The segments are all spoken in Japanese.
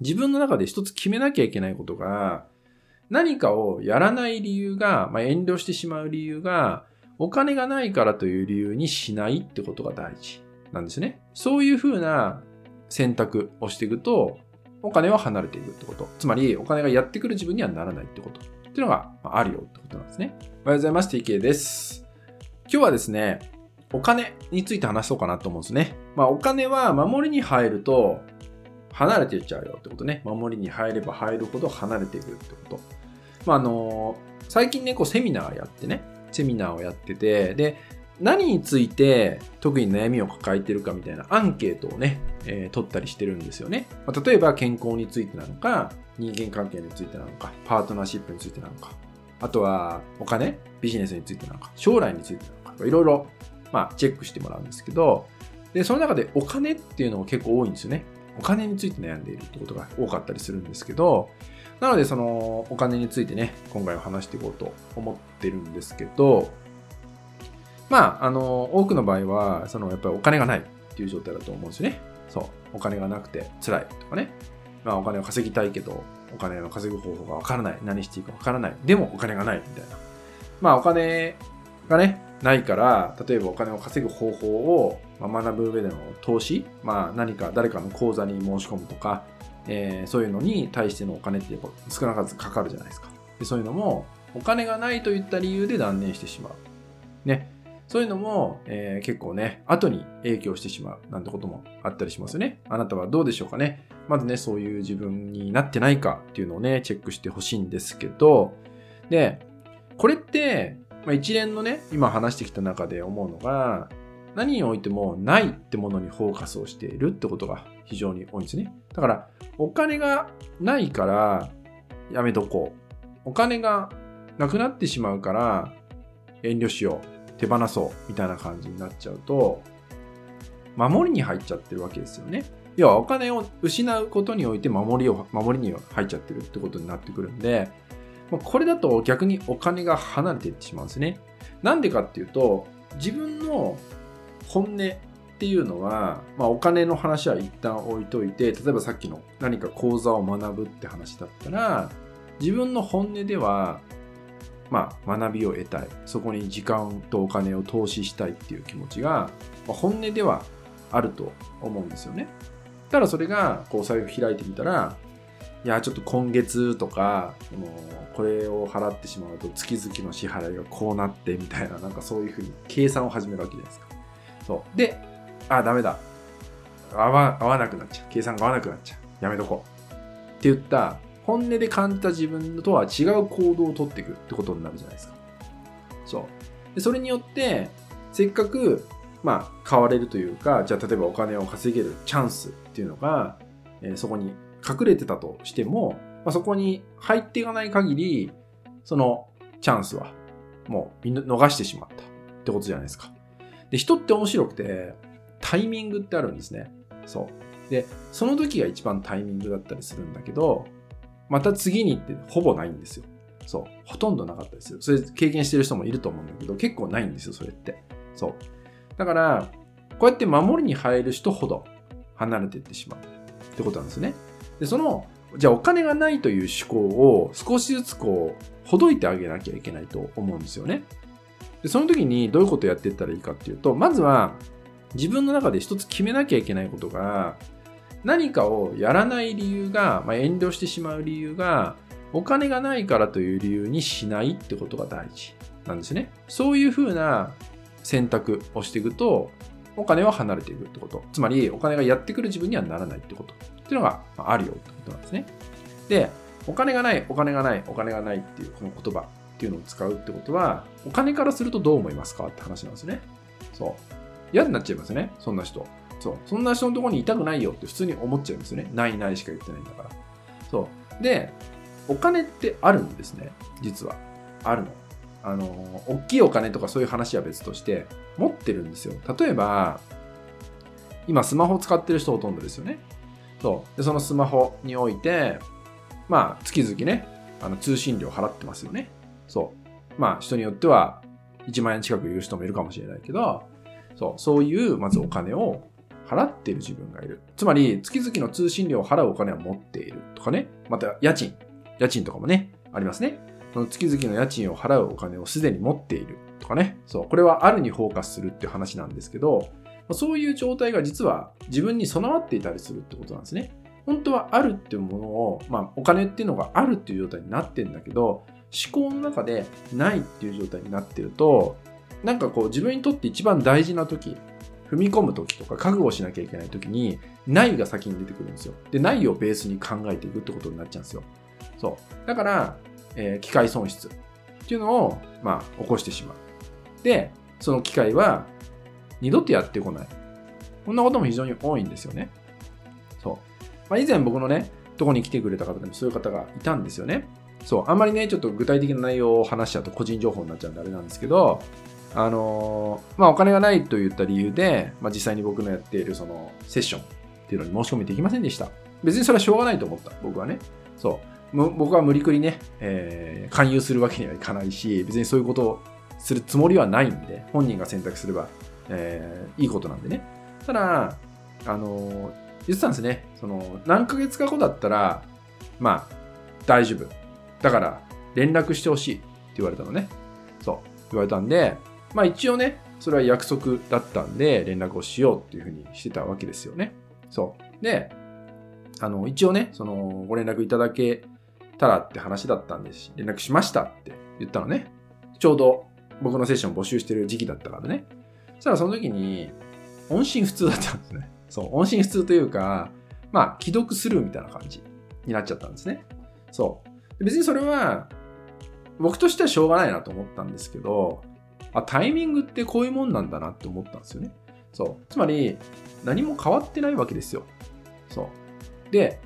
自分の中で一つ決めなきゃいけないことが、何かをやらない理由が、まあ、遠慮してしまう理由が、お金がないからという理由にしないってことが大事なんですね。そういうふうな選択をしていくと、お金は離れていくってこと。つまり、お金がやってくる自分にはならないってこと。っていうのがあるよってことなんですね。おはようございます。TK です。今日はですね、お金について話そうかなと思うんですね。まあ、お金は守りに入ると離れていっちゃうよってことね。守りに入れば入るほど離れていくってこと。まあ、あの最近ね、こうセミナーやってね、セミナーをやってて、で、何について特に悩みを抱えてるかみたいなアンケートをね、えー、取ったりしてるんですよね。まあ、例えば健康についてなのか、人間関係についてなのか、パートナーシップについてなのか、あとはお金、ビジネスについてなのか、将来についてなのか、いろいろ、まあ、チェックしてもらうんですけど、で、その中でお金っていうのも結構多いんですよね。お金について悩んでいるってことが多かったりするんですけど、なのでそのお金についてね、今回は話していこうと思ってるんですけど、まあ、あの、多くの場合は、そのやっぱりお金がないっていう状態だと思うんですよね。そう。お金がなくて辛いとかね。まあお金を稼ぎたいけど、お金を稼ぐ方法がわからない。何していいかわからない。でもお金がないみたいな。まあお金がね、ないから、例えばお金を稼ぐ方法をま学ぶ上での投資、まあ何か誰かの口座に申し込むとか、えー、そういうのに対してのお金ってやっぱ少なからずかかるじゃないですか。でそういうのも、お金がないといった理由で断念してしまう。ね。そういうのも、えー、結構ね、後に影響してしまうなんてこともあったりしますよね。あなたはどうでしょうかね。まずね、そういう自分になってないかっていうのをね、チェックしてほしいんですけど、で、これって、まあ、一連のね、今話してきた中で思うのが、何においてもないってものにフォーカスをしているってことが非常に多いんですね。だから、お金がないからやめとこう。お金がなくなってしまうから遠慮しよう。手放そうみたいな感じになっちゃうと、守りに入っちゃってるわけですよね。要はお金を失うことにおいて守りを、守りに入っちゃってるってことになってくるんで、これだと逆にお金が離れていってしまうんですね。なんでかっていうと、自分の本音っていうのは、まあ、お金の話は一旦置いといて、例えばさっきの何か講座を学ぶって話だったら、自分の本音ではまあ、学びを得たい。そこに時間とお金を投資したいっていう気持ちが、まあ、本音ではあると思うんですよね。ただそれがこう財布開いてみたらいやちょっと今月とかもうこれを払ってしまうと月々の支払いがこうなってみたいななんかそういうふうに計算を始めるわけじゃないですか。そうであダメだ合わ合わなくなっちゃう計算が合わなくなっちゃうやめとこうって言った本音で感じた自分とは違う行動をとっていくってことになるじゃないですか。そう。でそれによって、せっかく、まあ、変われるというか、じゃあ例えばお金を稼げるチャンスっていうのが、えー、そこに隠れてたとしても、まあ、そこに入っていかない限り、そのチャンスはもう逃してしまったってことじゃないですか。で、人って面白くて、タイミングってあるんですね。そう。で、その時が一番タイミングだったりするんだけど、また次にってほぼないんですよ。そう。ほとんどなかったですよ。それ経験してる人もいると思うんだけど、結構ないんですよ、それって。そう。だから、こうやって守りに入る人ほど離れていってしまうってことなんですね。で、その、じゃあお金がないという思考を少しずつこう、ほどいてあげなきゃいけないと思うんですよね。で、その時にどういうことをやっていったらいいかっていうと、まずは自分の中で一つ決めなきゃいけないことが、何かをやらない理由が、まあ、遠慮してしまう理由が、お金がないからという理由にしないってことが大事なんですね。そういうふうな選択をしていくと、お金は離れていくってこと。つまり、お金がやってくる自分にはならないってこと。っていうのがあるよってことなんですね。で、お金がない、お金がない、お金がないっていうこの言葉っていうのを使うってことは、お金からするとどう思いますか？って話なんですね。そう。嫌になっちゃいますね、そんな人。そう。そんな人のところにいたくないよって普通に思っちゃうんですよね？ないないしか言ってないんだから。そう。で、お金ってあるんですね。実は。あるの。あの、大きいお金とかそういう話は別として、持ってるんですよ。例えば、今スマホ使ってる人ほとんどですよね。そう。で、そのスマホにおいて、まあ、月々ね、あの通信料払ってますよね。そう。まあ、人によっては1万円近くいる人もいるかもしれないけど、そう、そういう、まずお金を払っている自分がいる。つまり、月々の通信料を払うお金は持っているとかね。また、家賃。家賃とかもね、ありますね。その月々の家賃を払うお金をすでに持っているとかね。そう。これはあるにフォーカスするって話なんですけど、そういう状態が実は自分に備わっていたりするってことなんですね。本当はあるっていうものを、まあ、お金っていうのがあるっていう状態になってるんだけど、思考の中でないっていう状態になってると、なんかこう自分にとって一番大事な時、踏み込む時とか覚悟しなきゃいけない時に、ないが先に出てくるんですよ。で、ないをベースに考えていくってことになっちゃうんですよ。そう。だから、えー、機械損失っていうのを、まあ、起こしてしまう。で、その機械は二度とやってこない。こんなことも非常に多いんですよね。まあ、以前僕のね、とこに来てくれた方でもそういう方がいたんですよね。そう。あんまりね、ちょっと具体的な内容を話しちゃうと個人情報になっちゃうんであれなんですけど、あのー、まあ、お金がないといった理由で、まあ、実際に僕のやっているそのセッションっていうのに申し込みできませんでした。別にそれはしょうがないと思った。僕はね。そう。僕は無理くりね、えー、勧誘するわけにはいかないし、別にそういうことをするつもりはないんで、本人が選択すればえー、いいことなんでね。ただ、あの言ってたんですね。その、何ヶ月か後だったら、まあ、大丈夫。だから、連絡してほしいって言われたのね。そう。言われたんで、まあ一応ね、それは約束だったんで、連絡をしようっていうふうにしてたわけですよね。そう。で、あの、一応ね、その、ご連絡いただけたらって話だったんですし。連絡しましたって言ったのね。ちょうど僕のセッション募集してる時期だったからね。そしたらその時に、音信不通だったんですね。そう、音信不通というか、まあ、既読するみたいな感じになっちゃったんですね。そう。別にそれは、僕としてはしょうがないなと思ったんですけど、あ、タイミングってこういうもんなんだなって思ったんですよね。そう。つまり、何も変わってないわけですよ。そう。で、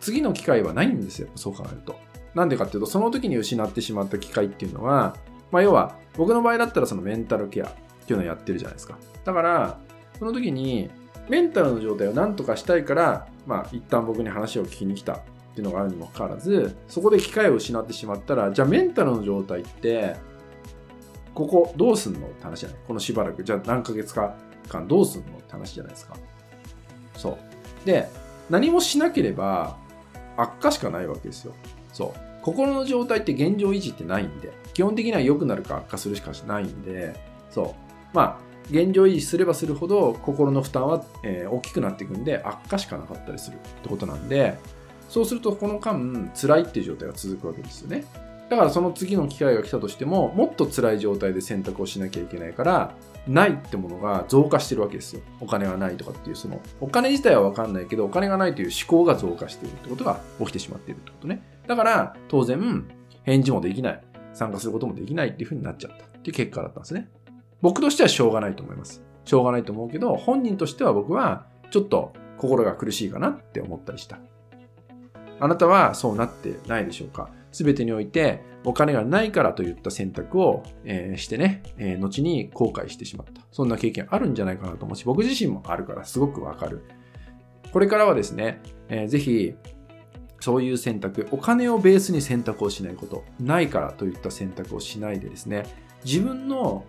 次の機会はないんですよ。そう考えると。なんでかっていうと、その時に失ってしまった機会っていうのは、まあ、要は、僕の場合だったらそのメンタルケア。っていうのをやってるじゃないですか。だから、その時に、メンタルの状態を何とかしたいから、まあ、一旦僕に話を聞きに来たっていうのがあるにもかかわらず、そこで機会を失ってしまったら、じゃあメンタルの状態って、ここどうすんのって話じゃない？このしばらく、じゃあ何ヶ月か間どうすんのって話じゃないですか。そう。で、何もしなければ悪化しかないわけですよ。そう。心の状態って現状維持ってないんで、基本的には良くなるか悪化するしかないんで、そう。まあ、現状維持すればするほど心の負担は、え、大きくなっていくんで悪化しかなかったりするってことなんでそうするとこの間辛いっていう状態が続くわけですよね。だからその次の機会が来たとしてももっと辛い状態で選択をしなきゃいけないからないってものが増加してるわけですよ。お金がないとかっていうそのお金自体は分かんないけどお金がないという思考が増加しているってことが起きてしまっているってことね。だから当然返事もできない。参加することもできないっていうふうになっちゃったっていう結果だったんですね。僕としてはしょうがないと思います。しょうがないと思うけど、本人としては僕はちょっと心が苦しいかなって思ったりした。あなたはそうなってないでしょうかすべてにおいてお金がないからといった選択を、え、してね、え、後に後悔してしまった。そんな経験あるんじゃないかなと思うし、僕自身もあるからすごくわかる。これからはですね、えー、ぜひ、そういう選択、お金をベースに選択をしないこと、ないからといった選択をしないでですね、自分の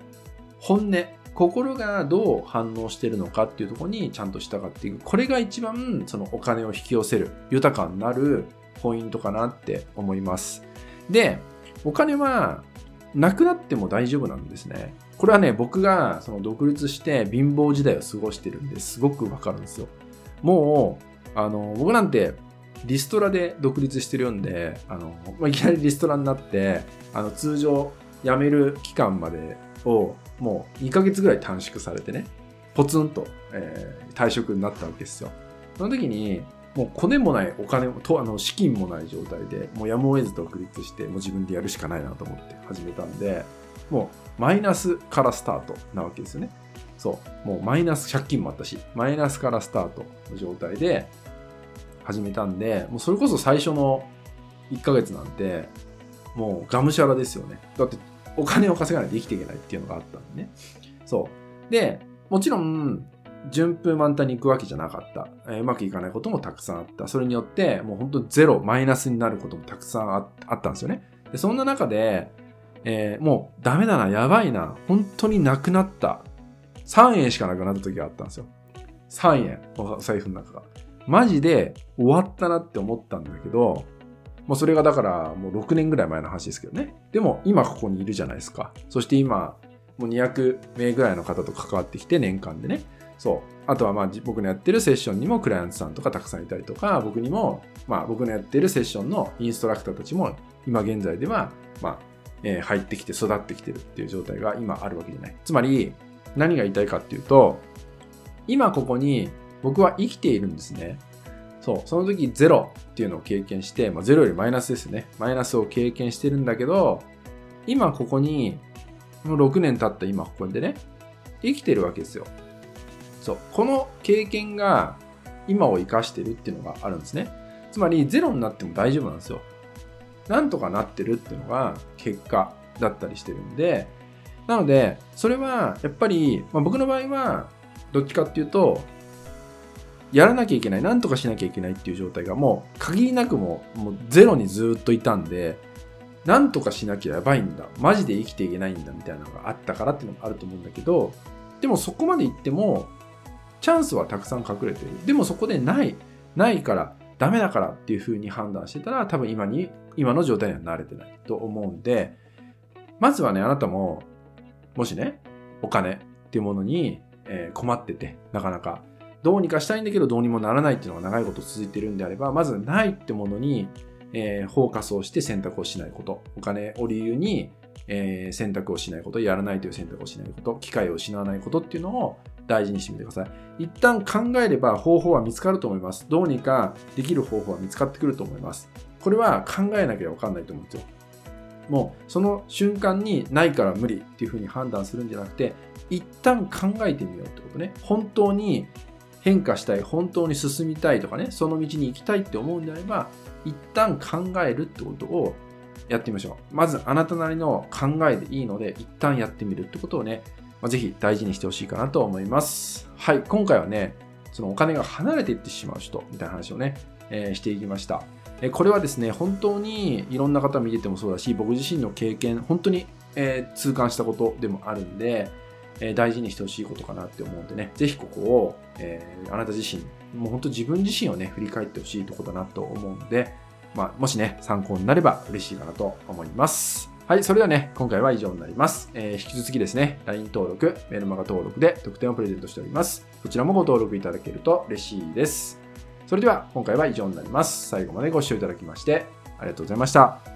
本音、心がどう反応してるのかっていうところにちゃんと従っていく。これが一番そのお金を引き寄せる、豊かになるポイントかなって思います。で、お金はなくなっても大丈夫なんですね。これはね、僕がその独立して貧乏時代を過ごしてるんですごくわかるんですよ。もう、あの、僕なんてリストラで独立してるんで、あの、まあ、いきなりリストラになって、あの、通常辞める期間までをもう2ヶ月ぐらい短縮されてね、ポツンと、えー、退職になったわけですよ。その時に、もうコネもないお金も、とあの資金もない状態で、もうやむを得ず独立して、もう自分でやるしかないなと思って始めたんで、もうマイナスからスタートなわけですよね。そう。もうマイナス、借金もあったし、マイナスからスタートの状態で始めたんで、もうそれこそ最初の1ヶ月なんて、もうがむしゃらですよね。だってお金を稼がないと生きていけないっていうのがあったんでね。そう。で、もちろん、順風満タンに行くわけじゃなかった。え、うまくいかないこともたくさんあった。それによって、もう本当にゼロ、マイナスになることもたくさんあったんですよね。で、そんな中で、えー、もうダメだな、やばいな、本当になくなった。3円しかなくなった時があったんですよ。3円、お財布の中が。マジで終わったなって思ったんだけど、もうそれがだからもう6年ぐらい前の話ですけどね。でも今ここにいるじゃないですか。そして今、もう200名ぐらいの方と関わってきて年間でね。そう。あとはまあ僕のやってるセッションにもクライアントさんとかたくさんいたりとか、僕にも、まあ僕のやってるセッションのインストラクターたちも今現在では、まあ、えー、入ってきて育ってきてるっていう状態が今あるわけじゃない。つまり、何が言いたいかっていうと、今ここに僕は生きているんですね。そう、その時ゼロっていうのを経験して、まあ、ゼロよりマイナスですね。マイナスを経験してるんだけど、今ここに、もう6年経った今ここでね、生きてるわけですよ。そう、この経験が今を生かしてるっていうのがあるんですね。つまりゼロになっても大丈夫なんですよ。なんとかなってるっていうのが結果だったりしてるんで、なので、それはやっぱり、まあ、僕の場合は、どっちかっていうと、やらなきゃいけない、なんとかしなきゃいけないっていう状態がもう限りなくももうゼロにずっといたんで、なんとかしなきゃやばいんだ、マジで生きていけないんだみたいなのがあったからっていうのがあると思うんだけど、でもそこまで行っても、チャンスはたくさん隠れてる。でもそこでない、ないから、ダメだからっていう風に判断してたら、多分今に、今の状態には慣れてないと思うんで、まずはね、あなたも、もしね、お金っていうものに、え困ってて、なかなかどうにかしたいんだけどどうにもならないっていうのが長いこと続いてるんであれば、まずないってものに、えー、フォーカスをして選択をしないこと。お金を理由に、えー、選択をしないこと、やらないという選択をしないこと、機会を失わないことっていうのを大事にしてみてください。一旦考えれば方法は見つかると思います。どうにかできる方法は見つかってくると思います。これは考えなきゃわかんないと思うんですよ。もうその瞬間にないから無理っていうふうに判断するんじゃなくて、一旦考えてみようってことね。本当に変化したい、本当に進みたいとかね、その道に行きたいって思うんであれば、一旦考えるってことをやってみましょう。まずあなたなりの考えでいいので、一旦やってみるってことをね、まあ、ぜひ大事にしてほしいかなと思います。はい、今回はね、そのお金が離れていってしまう人みたいな話をね、えー、していきました。えこれはですね、本当にいろんな方見ててもそうだし、僕自身の経験、本当に、えー、痛感したことでもあるんで、え大事にしてほしいことかなって思うんでね、ぜひここを、えー、あなた自身、もう本当自分自身をね、振り返ってほしいとこだなと思うんで、まあ、もしね、参考になれば嬉しいかなと思います。はい、それではね、今回は以上になります。えー、引き続きですね、LINE 登録、メルマガ登録で特典をプレゼントしております。こちらもご登録いただけると嬉しいです。それでは今回は以上になります。最後までご視聴いただきましてありがとうございました。